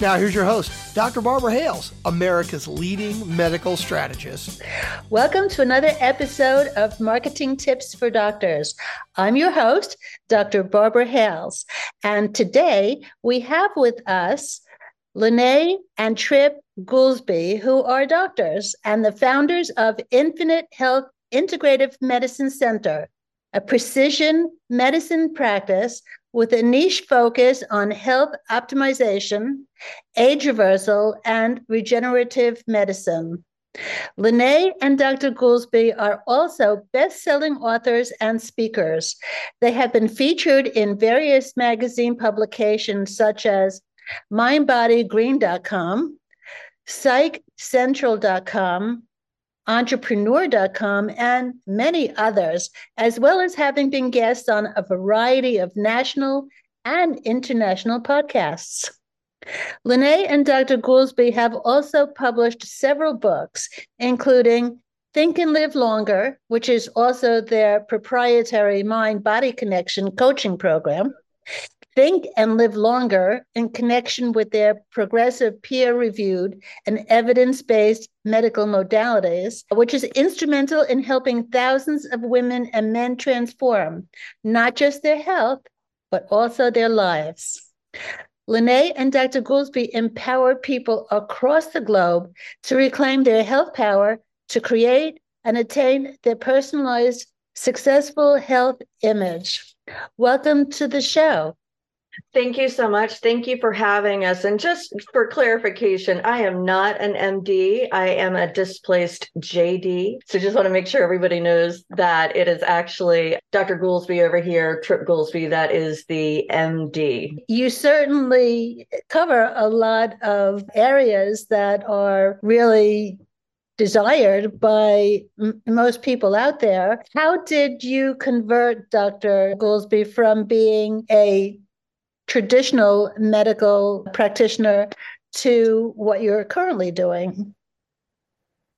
Now, here's your host, Dr. Barbara Hales, America's leading medical strategist. Welcome to another episode of Marketing Tips for Doctors. I'm your host, Dr. Barbara Hales, and today we have with us Lene and Trip Goolsby, who are doctors and the founders of Infinite Health Integrative Medicine Center, a precision medicine practice with a niche focus on health optimization, age reversal, and regenerative medicine. Lene and Dr. Goolsby are also best selling authors and speakers. They have been featured in various magazine publications such as MindBodyGreen.com, PsychCentral.com, entrepreneur.com, and many others, as well as having been guests on a variety of national and international podcasts. Lene and Dr. Goolsby have also published several books, including Think and Live Longer, which is also their proprietary mind body connection coaching program, think and live longer in connection with their progressive peer reviewed and evidence based medical modalities, which is instrumental in helping thousands of women and men transform not just their health, but also their lives. Lene and Dr. Goolsby empower people across the globe to reclaim their health power to create and attain their personalized, successful health image. Welcome to the show. Thank you so much. Thank you for having us. And just for clarification, I am not an MD. I am a displaced JD. So just want to make sure everybody knows that it is actually Dr. Goolsby over here, Trip Goolsby, that is the MD. You certainly cover a lot of areas that are really desired by m- most people out there. How did you convert Dr. Goolsby from being a traditional medical practitioner to what you're currently doing?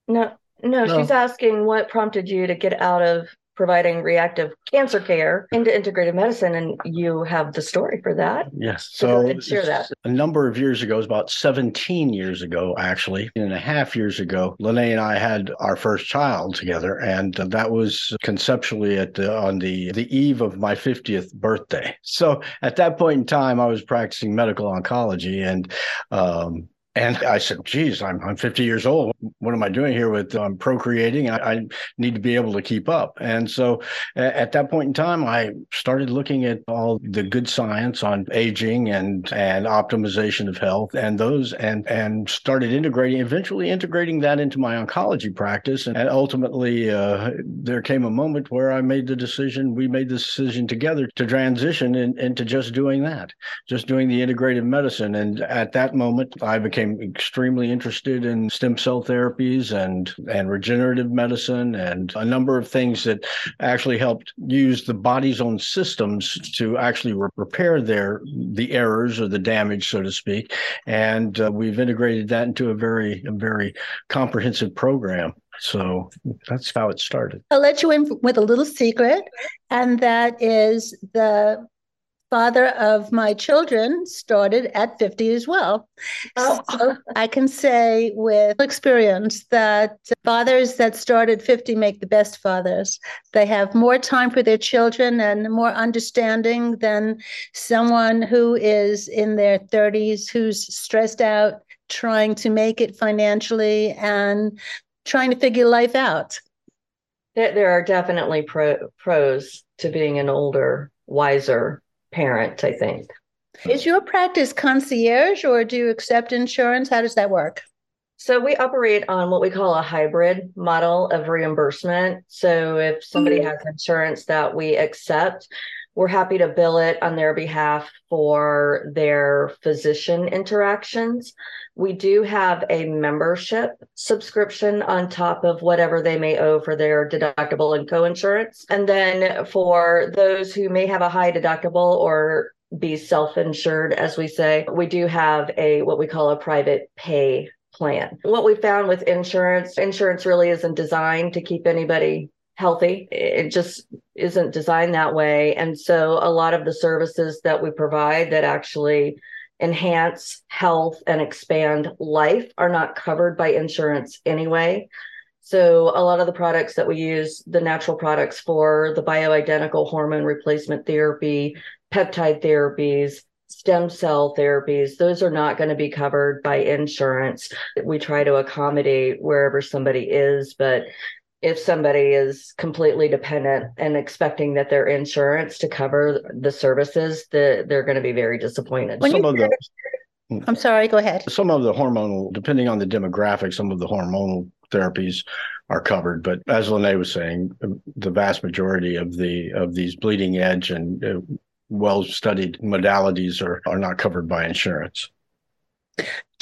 No, no, no, she's asking what prompted you to get out of providing reactive cancer care into integrative medicine and you have the story for that. Yes. So, so share that. a number of years ago it was about 17 years ago actually and a half years ago lene and i had our first child together and that was conceptually at the on the the eve of my 50th birthday. So at that point in time i was practicing medical oncology and um, and I said, geez, I'm, I'm 50 years old. What am I doing here with um, procreating? I, I, need to be able to keep up. And so at that point in time, I started looking at all the good science on aging and, and optimization of health and those and, and started integrating, eventually integrating that into my oncology practice. And ultimately, uh, there came a moment where I made the decision, we made the decision together to transition in, into just doing that, just doing the integrative medicine. And at that moment, I became became extremely interested in stem cell therapies and and regenerative medicine and a number of things that actually helped use the body's own systems to actually re- repair their the errors or the damage, so to speak. And uh, we've integrated that into a very a very comprehensive program. So that's how it started. I'll let you in with a little secret, and that is the father of my children started at 50 as well. Oh. So I can say with experience that fathers that started 50 make the best fathers. They have more time for their children and more understanding than someone who is in their 30s who's stressed out trying to make it financially and trying to figure life out. There are definitely pro- pros to being an older, wiser parent, I think. Is your practice concierge or do you accept insurance? How does that work? So we operate on what we call a hybrid model of reimbursement. So if somebody mm-hmm. has insurance that we accept, we're happy to bill it on their behalf for their physician interactions. We do have a membership subscription on top of whatever they may owe for their deductible and coinsurance. And then for those who may have a high deductible or be self-insured as we say we do have a what we call a private pay plan what we found with insurance insurance really isn't designed to keep anybody healthy. It just isn't designed that way. And so a lot of the services that we provide that actually enhance health and expand life are not covered by insurance anyway. So a lot of the products that we use, the natural products for the bioidentical hormone replacement therapy, peptide therapies, stem cell therapies, those are not going to be covered by insurance. We try to accommodate wherever somebody is, but if somebody is completely dependent and expecting that their insurance to cover the services, the, they're going to be very disappointed. When some of the, I'm sorry, go ahead. Some of the hormonal, depending on the demographic, some of the hormonal therapies are covered. But as Lene was saying, the vast majority of the of these bleeding edge and uh, well studied modalities are are not covered by insurance.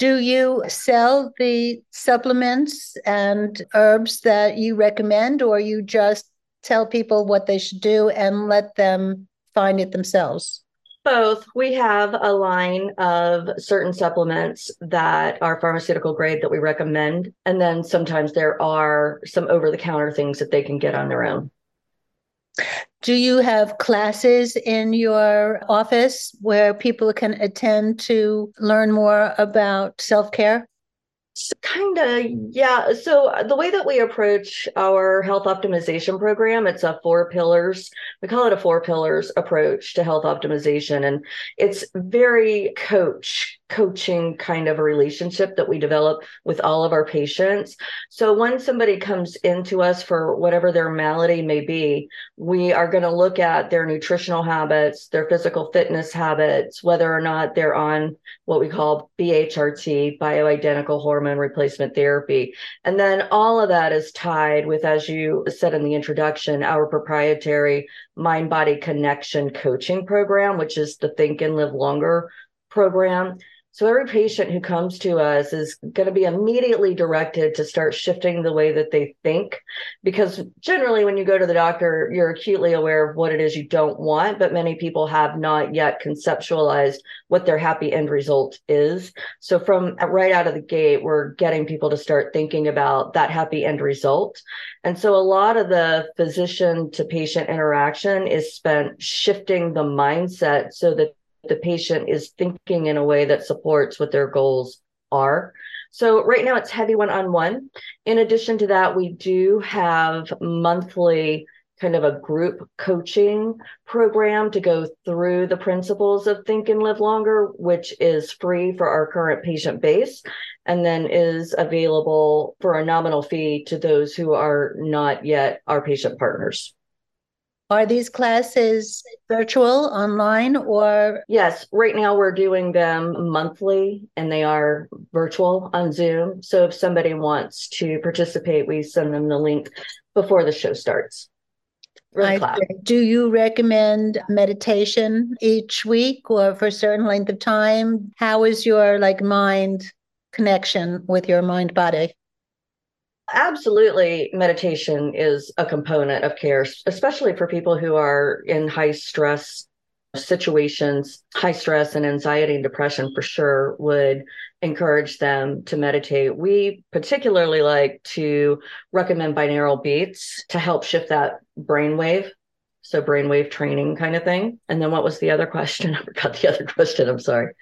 Do you sell the supplements and herbs that you recommend, or you just tell people what they should do and let them find it themselves? Both. We have a line of certain supplements that are pharmaceutical grade that we recommend. And then sometimes there are some over the counter things that they can get on their own. Do you have classes in your office where people can attend to learn more about self care? So Kind of, yeah. So uh, the way that we approach our health optimization program, it's a four pillars. We call it a four pillars approach to health optimization, and it's very coach coaching kind of a relationship that we develop with all of our patients. So when somebody comes into us for whatever their malady may be, we are going to look at their nutritional habits, their physical fitness habits, whether or not they're on what we call BHRT, bioidentical hormone replacement therapy. And then all of that is tied with, as you said in the introduction, our proprietary mind body connection coaching program, which is the Think and Live Longer program. So every patient who comes to us is going to be immediately directed to start shifting the way that they think. Because generally, when you go to the doctor, you're acutely aware of what it is you don't want, but many people have not yet conceptualized what their happy end result is. So from right out of the gate, we're getting people to start thinking about that happy end result. And so a lot of the physician to patient interaction is spent shifting the mindset so that the patient is thinking in a way that supports what their goals are. So right now it's heavy one on one. In addition to that, we do have monthly kind of a group coaching program to go through the principles of Think and Live Longer, which is free for our current patient base and then is available for a nominal fee to those who are not yet our patient partners. Are these classes virtual, online, or? Yes, right now we're doing them monthly and they are virtual on Zoom. So if somebody wants to participate, we send them the link before the show starts. Really Do you recommend meditation each week or for a certain length of time? How is your like mind connection with your mind body? Absolutely meditation is a component of care especially for people who are in high stress situations. High stress and anxiety and depression for sure would encourage them to meditate. We particularly like to recommend binaural beats to help shift that brainwave so brainwave training kind of thing. And then what was the other question? I forgot the other question i'm sorry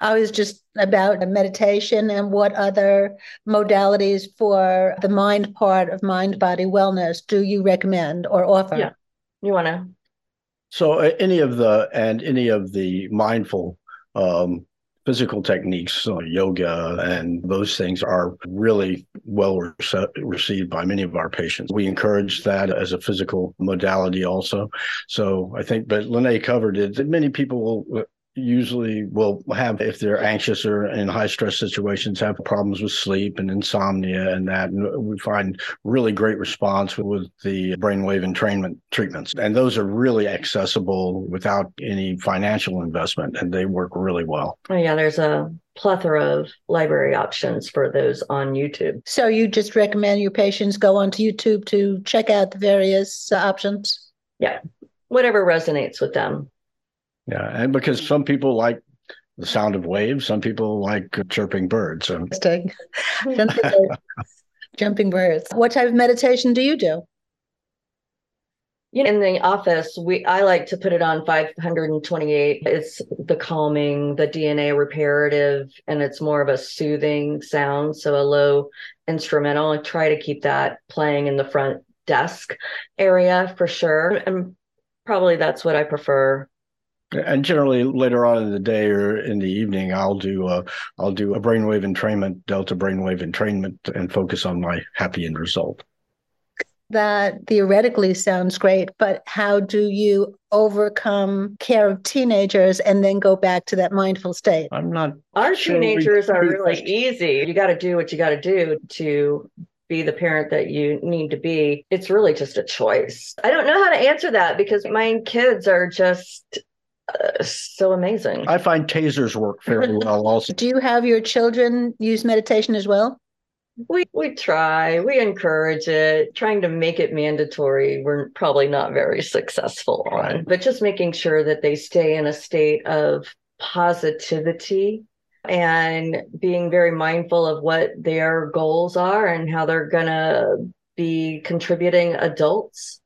I was just about meditation and what other modalities for the mind part of mind body wellness do you recommend or offer? Yeah, you want to. So, uh, any of the and any of the mindful um, physical techniques, so yoga and those things are really well rece- received by many of our patients. We encourage that as a physical modality also. So I think, but Lene covered it. Many people will usually will have, if they're anxious or in high stress situations, have problems with sleep and insomnia and that. And we find really great response with the brainwave entrainment treatments. And those are really accessible without any financial investment and they work really well. Oh, yeah, there's a plethora of library options for those on YouTube. So you just recommend your patients go onto YouTube to check out the various uh, options? Yeah, whatever resonates with them. Yeah, and because some people like the sound of waves, some people like chirping birds. So. Jumping birds. What type of meditation do you do? You know, in the office, we I like to put it on 528. It's the calming, the DNA reparative, and it's more of a soothing sound. So a low instrumental. I try to keep that playing in the front desk area for sure. And probably that's what I prefer and generally later on in the day or in the evening, I'll do a I'll do a brainwave entrainment, delta brainwave entrainment, and focus on my happy end result. That theoretically sounds great, but how do you overcome care of teenagers and then go back to that mindful state? I'm not. Our sure teenagers are really easy. You got to do what you got to do to be the parent that you need to be. It's really just a choice. I don't know how to answer that because my kids are just uh, so amazing. I find tasers work fairly well also. Do you have your children use meditation as well? We we try, we encourage it, trying to make it mandatory. We're probably not very successful on, but just making sure that they stay in a state of positivity and being very mindful of what their goals are and how they're going to be contributing adults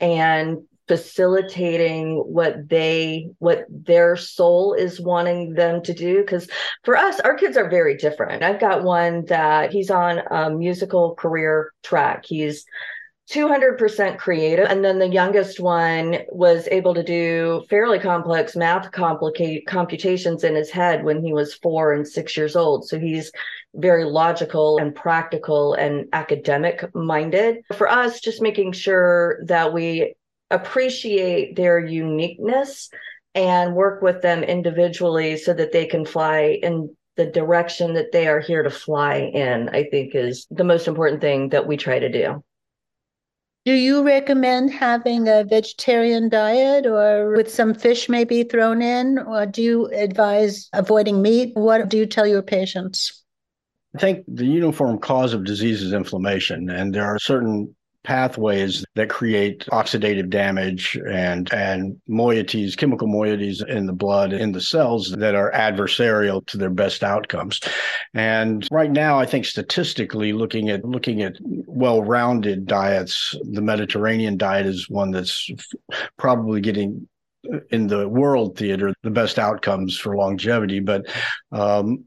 and facilitating what they what their soul is wanting them to do. Because for us our kids are very different. I've got one that he's on a musical career track. He's 200% creative. And then the youngest one was able to do fairly complex math complicate computations in his head when he was 4 and 6 years old. So he's very logical and practical and academic minded for us just making sure that we appreciate their uniqueness and work with them individually so that they can fly in the direction that they are here to fly in, I think is the most important thing that we try to do. Do you recommend having a vegetarian diet or with some fish maybe thrown in? Or do you advise avoiding meat? What do you tell your patients? I think the uniform cause of disease is inflammation, and there are certain pathways that create oxidative damage and and moieties, chemical moieties in the blood in the cells that are adversarial to their best outcomes. And right now, I think statistically, looking at looking at well-rounded diets, the Mediterranean diet is one that's probably getting in the world theater the best outcomes for longevity but um,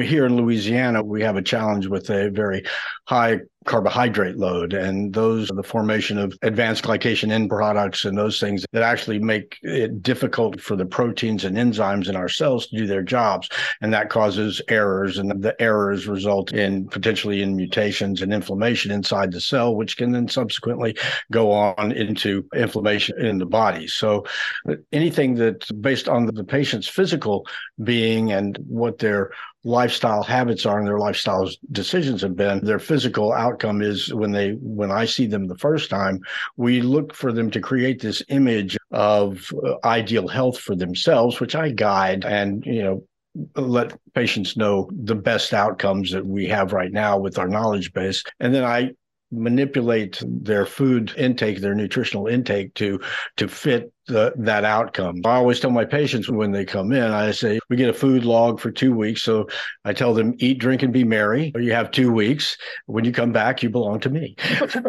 here in Louisiana, we have a challenge with a very high carbohydrate load and those the formation of advanced glycation end products and those things that actually make it difficult for the proteins and enzymes in our cells to do their jobs. And that causes errors and the errors result in potentially in mutations and inflammation inside the cell which can then subsequently go on into inflammation in the body. So anything that's based on the patient's physical being and what their lifestyle habits are and their lifestyle decisions have been their physical outcome is when they when i see them the first time we look for them to create this image of uh, ideal health for themselves which i guide and you know let patients know the best outcomes that we have right now with our knowledge base. And then i manipulate their food intake, their nutritional intake to to fit the, that outcome. I always tell my patients when they come in, I say we get a food log for two weeks. So I tell them eat, drink, and be merry. You have two weeks. When you come back, you belong to me.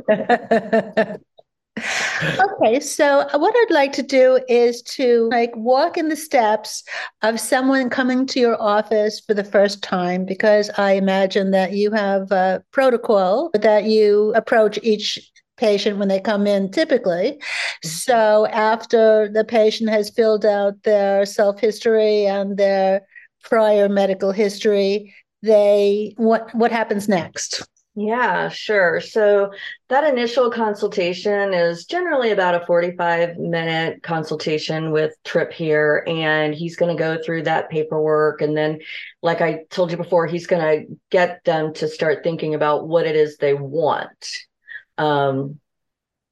okay, so what I'd like to do is to like walk in the steps of someone coming to your office for the first time because I imagine that you have a protocol that you approach each patient when they come in typically. Mm-hmm. So after the patient has filled out their self history and their prior medical history, they what what happens next? Yeah, sure. So that initial consultation is generally about a 45 minute consultation with Trip here. And he's going to go through that paperwork. And then, like I told you before, he's going to get them to start thinking about what it is they want. Um,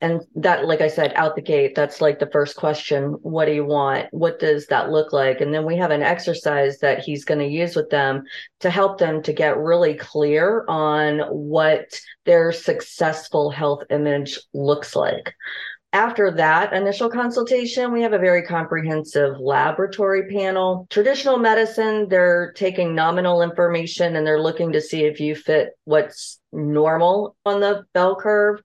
and that like i said out the gate that's like the first question what do you want? What does that look like? And then we have an exercise that he's going to use with them to help them to get really clear on what their successful health image looks like. After that initial consultation, we have a very comprehensive laboratory panel. Traditional medicine, they're taking nominal information and they're looking to see if you fit what's normal on the bell curve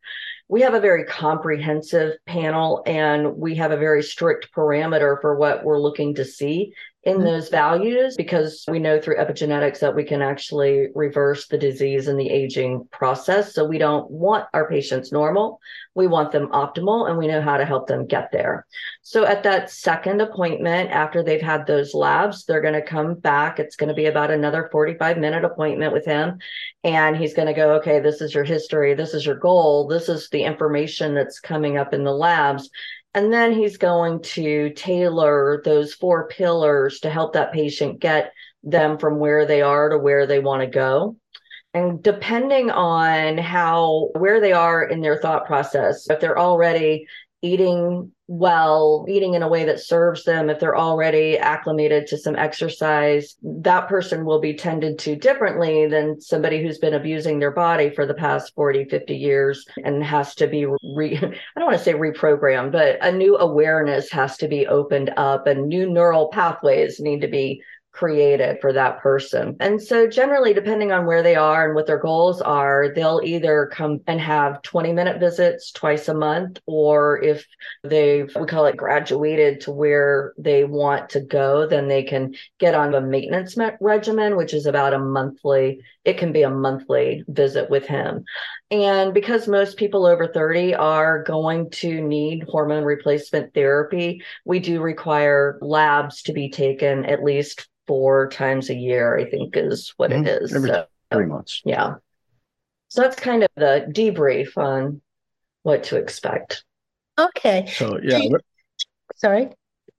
we have a very comprehensive panel and we have a very strict parameter for what we're looking to see in mm-hmm. those values because we know through epigenetics that we can actually reverse the disease and the aging process. So we don't want our patients normal. We want them optimal and we know how to help them get there. So at that second appointment, after they've had those labs, they're going to come back. It's going to be about another 45 minute appointment with him. And he's going to go, okay, this is your history. This is your goal. This is the information that's coming up in the labs. And then he's going to tailor those four pillars to help that patient get them from where they are to where they want to go. And depending on how, where they are in their thought process, if they're already eating well, eating in a way that serves them, if they're already acclimated to some exercise, that person will be tended to differently than somebody who's been abusing their body for the past 40, 50 years and has to be, re- I don't want to say reprogrammed, but a new awareness has to be opened up and new neural pathways need to be created for that person. And so, generally, depending on where they are and what their goals are, they'll either come and have 20 minute visits twice a month, or if they've, we call it graduated to where they want to go, then they can get on a maintenance regimen, which is about a monthly, it can be a monthly visit with him. And because most people over 30 are going to need hormone replacement therapy, we do require labs to be taken at least four times a year, I think is what mm-hmm. it is. Every so, three months. Yeah. So that's kind of the debrief on what to expect. Okay. So, yeah. You, sorry.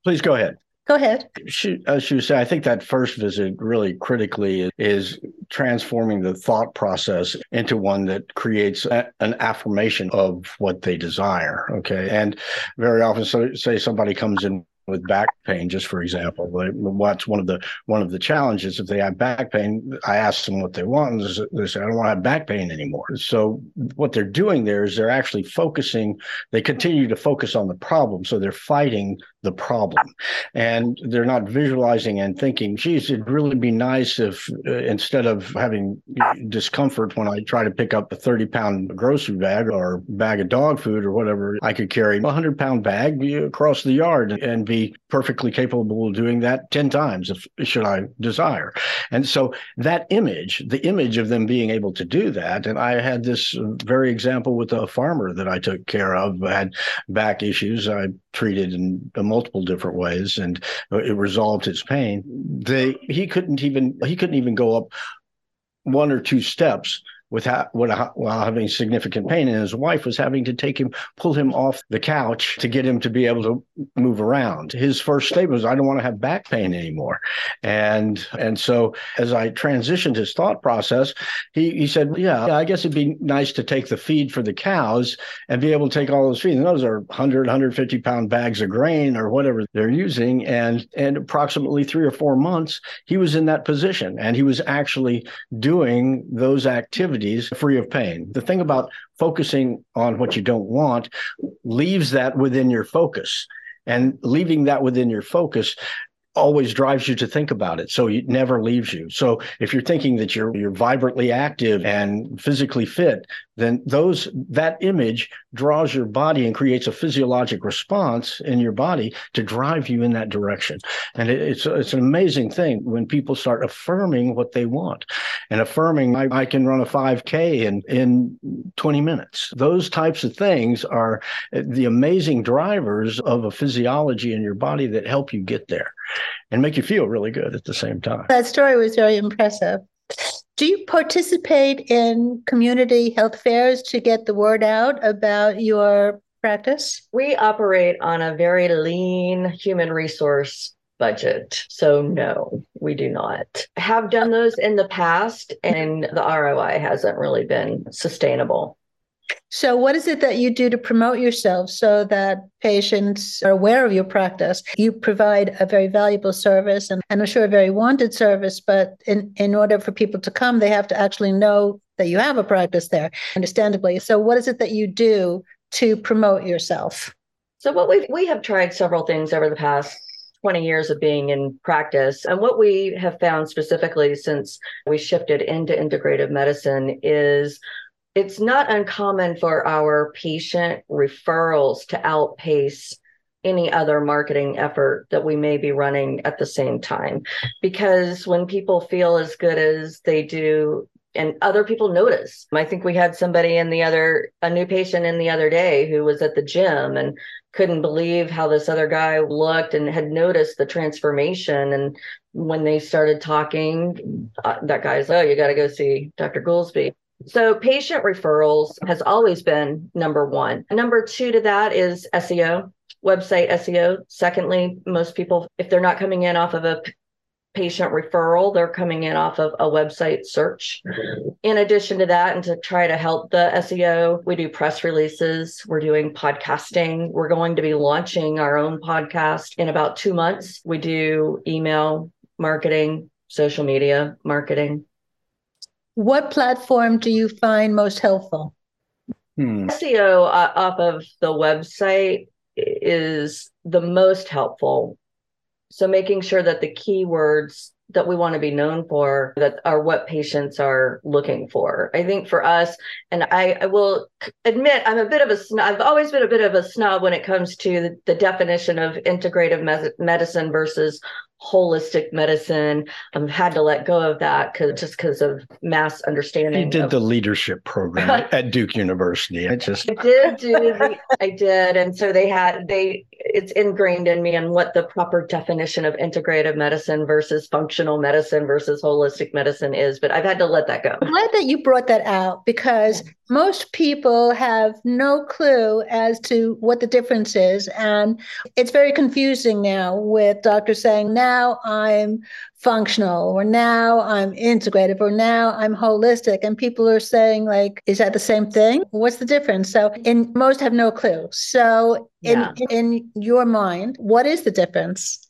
Please go ahead. Go ahead. She, as was saying, I think that first visit really critically is transforming the thought process into one that creates a, an affirmation of what they desire. Okay. And very often, so say somebody comes in with back pain, just for example, what's one of the one of the challenges if they have back pain, I ask them what they want, and they say, "I don't want to have back pain anymore." So what they're doing there is they're actually focusing. They continue to focus on the problem, so they're fighting the problem, and they're not visualizing and thinking, "Geez, it'd really be nice if uh, instead of having discomfort when I try to pick up a thirty pound grocery bag or bag of dog food or whatever, I could carry a hundred pound bag across the yard and be perfectly capable of doing that 10 times if should I desire. And so that image, the image of them being able to do that, and I had this very example with a farmer that I took care of, had back issues I treated in multiple different ways and uh, it resolved his pain. They he couldn't even he couldn't even go up one or two steps without while having significant pain and his wife was having to take him pull him off the couch to get him to be able to move around. His first statement was i don't want to have back pain anymore. And and so as i transitioned his thought process he he said yeah, i guess it'd be nice to take the feed for the cows and be able to take all those feed. And those are 100 150 pound bags of grain or whatever they're using and and approximately three or four months he was in that position and he was actually doing those activities free of pain. The thing about focusing on what you don't want leaves that within your focus. And leaving that within your focus always drives you to think about it. So it never leaves you. So if you're thinking that you're you're vibrantly active and physically fit, then those that image draws your body and creates a physiologic response in your body to drive you in that direction. And it, it's it's an amazing thing when people start affirming what they want and affirming I, I can run a 5K in in 20 minutes. Those types of things are uh, the amazing drivers of a physiology in your body that help you get there and make you feel really good at the same time. That story was very impressive. Do you participate in community health fairs to get the word out about your practice? We operate on a very lean human resource budget. So, no, we do not. Have done those in the past, and the ROI hasn't really been sustainable. So, what is it that you do to promote yourself so that patients are aware of your practice? You provide a very valuable service and, and I'm sure a very wanted service, but in, in order for people to come, they have to actually know that you have a practice there, understandably. So, what is it that you do to promote yourself? So, what we we have tried several things over the past 20 years of being in practice. And what we have found specifically since we shifted into integrative medicine is it's not uncommon for our patient referrals to outpace any other marketing effort that we may be running at the same time. Because when people feel as good as they do, and other people notice. I think we had somebody in the other, a new patient in the other day who was at the gym and couldn't believe how this other guy looked and had noticed the transformation. And when they started talking, uh, that guy's, oh, you got to go see Dr. Goolsby. So patient referrals has always been number one. Number two to that is SEO, website SEO. Secondly, most people, if they're not coming in off of a patient referral, they're coming in off of a website search. In addition to that, and to try to help the SEO, we do press releases, we're doing podcasting. We're going to be launching our own podcast in about two months. We do email marketing, social media marketing. What platform do you find most helpful? Hmm. SEO uh, off of the website is the most helpful. So making sure that the keywords that we want to be known for that are what patients are looking for. I think for us, and I, I will admit I'm a bit of a snob. I've always been a bit of a snob when it comes to the, the definition of integrative me- medicine versus holistic medicine. I've had to let go of that because just because of mass understanding. You did of, the leadership program at Duke University. I just I did do the, I did, and so they had they it's ingrained in me and what the proper definition of integrative medicine versus functional medicine versus holistic medicine is. But I've had to let that go. I'm glad that you brought that out because most people have no clue as to what the difference is. And it's very confusing now with doctors saying, now I'm functional, or now I'm integrative, or now I'm holistic. And people are saying, like, is that the same thing? What's the difference? So, in most have no clue. So, in, yeah. in your mind, what is the difference?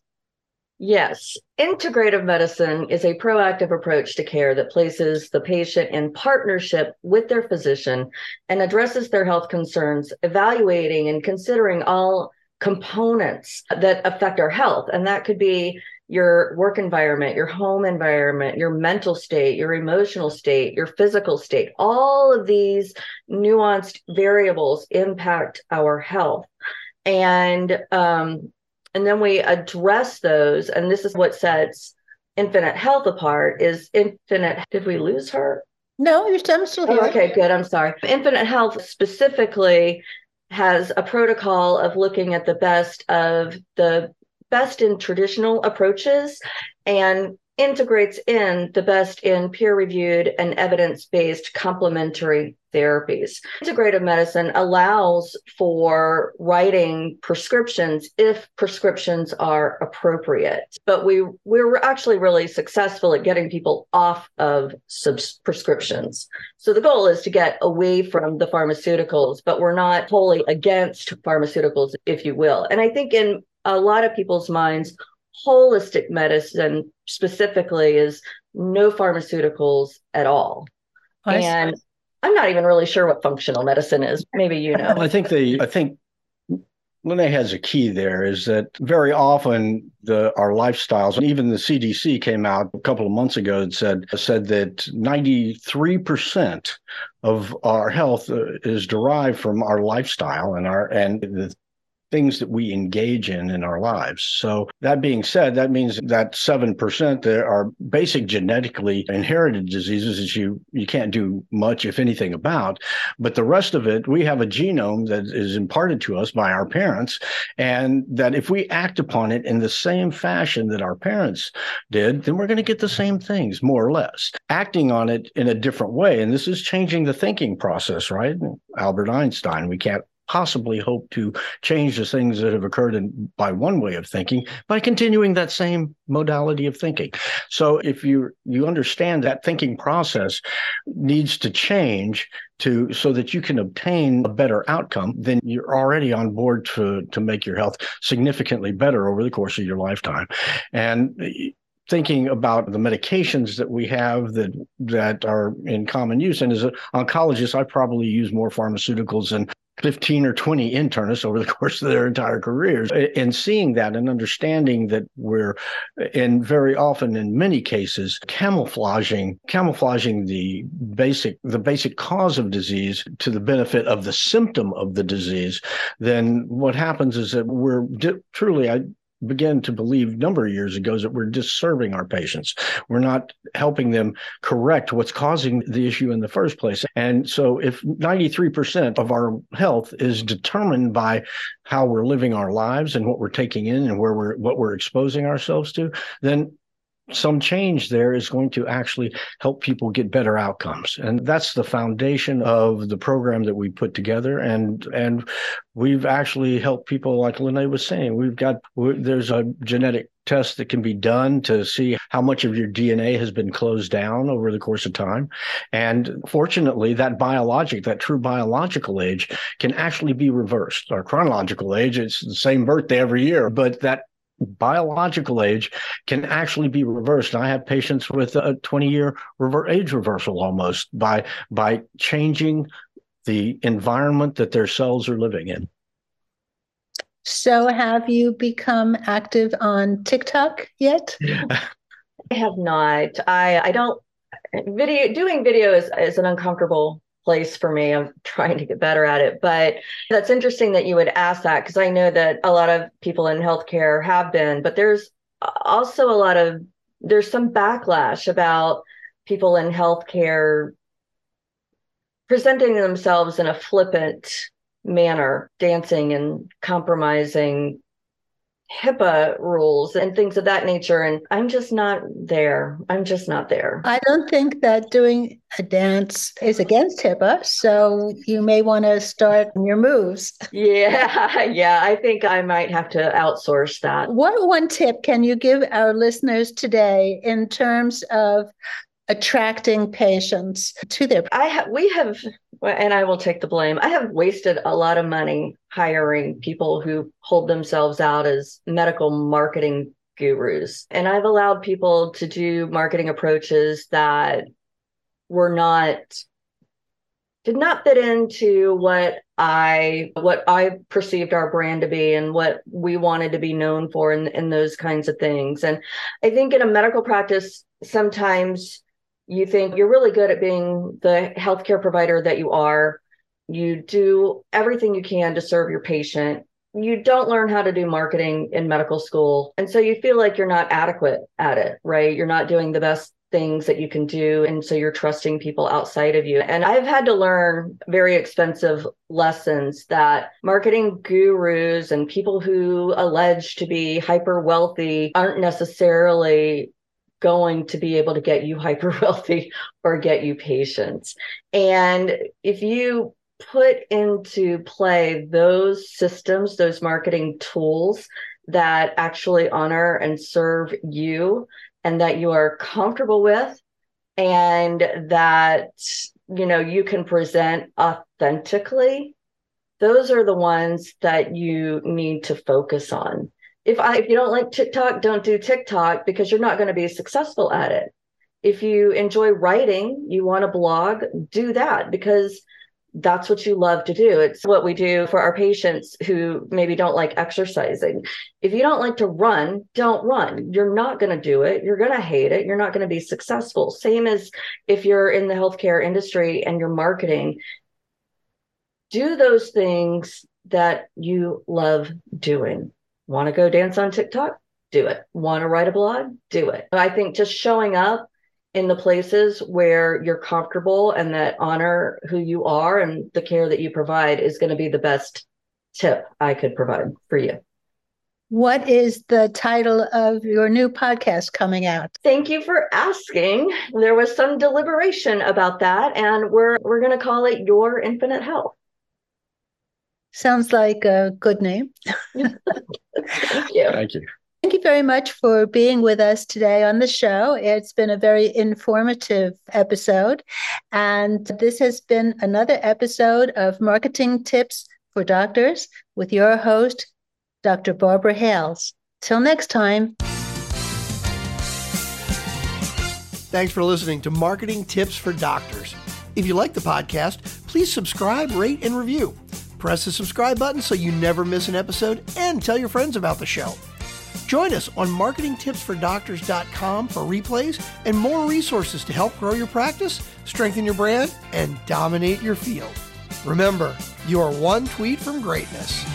Yes. Integrative medicine is a proactive approach to care that places the patient in partnership with their physician and addresses their health concerns, evaluating and considering all components that affect our health. And that could be your work environment, your home environment, your mental state, your emotional state, your physical state. All of these nuanced variables impact our health. And um, and then we address those and this is what sets infinite health apart is infinite did we lose her no you're still here oh, okay good i'm sorry infinite health specifically has a protocol of looking at the best of the best in traditional approaches and integrates in the best in peer reviewed and evidence based complementary therapies. Integrative medicine allows for writing prescriptions if prescriptions are appropriate. But we we're actually really successful at getting people off of subs- prescriptions. So the goal is to get away from the pharmaceuticals, but we're not wholly against pharmaceuticals if you will. And I think in a lot of people's minds holistic medicine specifically is no pharmaceuticals at all. I and see. I'm not even really sure what functional medicine is. Maybe you know. I think the I think Lene has a key there is that very often the our lifestyles and even the CDC came out a couple of months ago and said said that 93% of our health uh, is derived from our lifestyle and our and the things that we engage in in our lives. So that being said, that means that 7% there are basic genetically inherited diseases that you you can't do much if anything about, but the rest of it we have a genome that is imparted to us by our parents and that if we act upon it in the same fashion that our parents did, then we're going to get the same things more or less. Acting on it in a different way and this is changing the thinking process, right? Albert Einstein, we can't possibly hope to change the things that have occurred in, by one way of thinking by continuing that same modality of thinking. So if you you understand that thinking process needs to change to so that you can obtain a better outcome, then you're already on board to to make your health significantly better over the course of your lifetime. And eh, thinking about the medications that we have that that are in common use and as an oncologist i probably use more pharmaceuticals than 15 or 20 internists over the course of their entire careers. And seeing that and understanding that we're and very often in many cases camouflaging camouflaging the basic the basic cause of disease to the benefit of the symptom of the disease then what happens is that we're truly i began to believe a number of years ago is that we're disserving our patients. We're not helping them correct what's causing the issue in the first place. And so if 93% of our health is determined by how we're living our lives and what we're taking in and where we're what we're exposing ourselves to, then some change there is going to actually help people get better outcomes. And that's the foundation of the program that we put together. And and we've actually helped people like Lene was saying we've got there's a genetic test that can be done to see how much of your DNA has been closed down over the course of time. And fortunately that biologic that true biological age can actually be reversed. Our chronological age it's the same birthday every year but that biological age can actually be reversed. I have patients with a 20 year rever- age reversal almost by by changing the environment that their cells are living in. So, have you become active on TikTok yet? I have not. I I don't video doing video is, is an uncomfortable place for me. I'm trying to get better at it. But that's interesting that you would ask that because I know that a lot of people in healthcare have been, but there's also a lot of there's some backlash about people in healthcare presenting themselves in a flippant manner, dancing and compromising HIPAA rules and things of that nature. And I'm just not there. I'm just not there. I don't think that doing a dance is against HIPAA. So you may want to start your moves. Yeah. Yeah. I think I might have to outsource that. What one tip can you give our listeners today in terms of attracting patients to their I have we have and I will take the blame. I have wasted a lot of money hiring people who hold themselves out as medical marketing gurus. And I've allowed people to do marketing approaches that were not did not fit into what I what I perceived our brand to be and what we wanted to be known for and, and those kinds of things. And I think in a medical practice, sometimes you think you're really good at being the healthcare provider that you are. You do everything you can to serve your patient. You don't learn how to do marketing in medical school. And so you feel like you're not adequate at it, right? You're not doing the best things that you can do. And so you're trusting people outside of you. And I've had to learn very expensive lessons that marketing gurus and people who allege to be hyper wealthy aren't necessarily going to be able to get you hyper wealthy or get you patients. And if you put into play those systems, those marketing tools that actually honor and serve you and that you are comfortable with and that you know you can present authentically those are the ones that you need to focus on if I if you don't like TikTok, don't do TikTok because you're not going to be successful at it. If you enjoy writing, you want to blog, do that because that's what you love to do. It's what we do for our patients who maybe don't like exercising. If you don't like to run, don't run. You're not going to do it. You're going to hate it. You're not going to be successful. Same as if you're in the healthcare industry and you're marketing. Do those things that you love doing. Want to go dance on TikTok? Do it. Want to write a blog? Do it. I think just showing up in the places where you're comfortable and that honor who you are and the care that you provide is going to be the best tip I could provide for you. What is the title of your new podcast coming out? Thank you for asking. There was some deliberation about that and we're we're going to call it Your Infinite Health. Sounds like a good name. Thank you. Thank you. Thank you very much for being with us today on the show. It's been a very informative episode. And this has been another episode of Marketing Tips for Doctors with your host, Dr. Barbara Hales. Till next time. Thanks for listening to Marketing Tips for Doctors. If you like the podcast, please subscribe, rate, and review. Press the subscribe button so you never miss an episode and tell your friends about the show. Join us on marketingtipsfordoctors.com for replays and more resources to help grow your practice, strengthen your brand, and dominate your field. Remember, you are one tweet from greatness.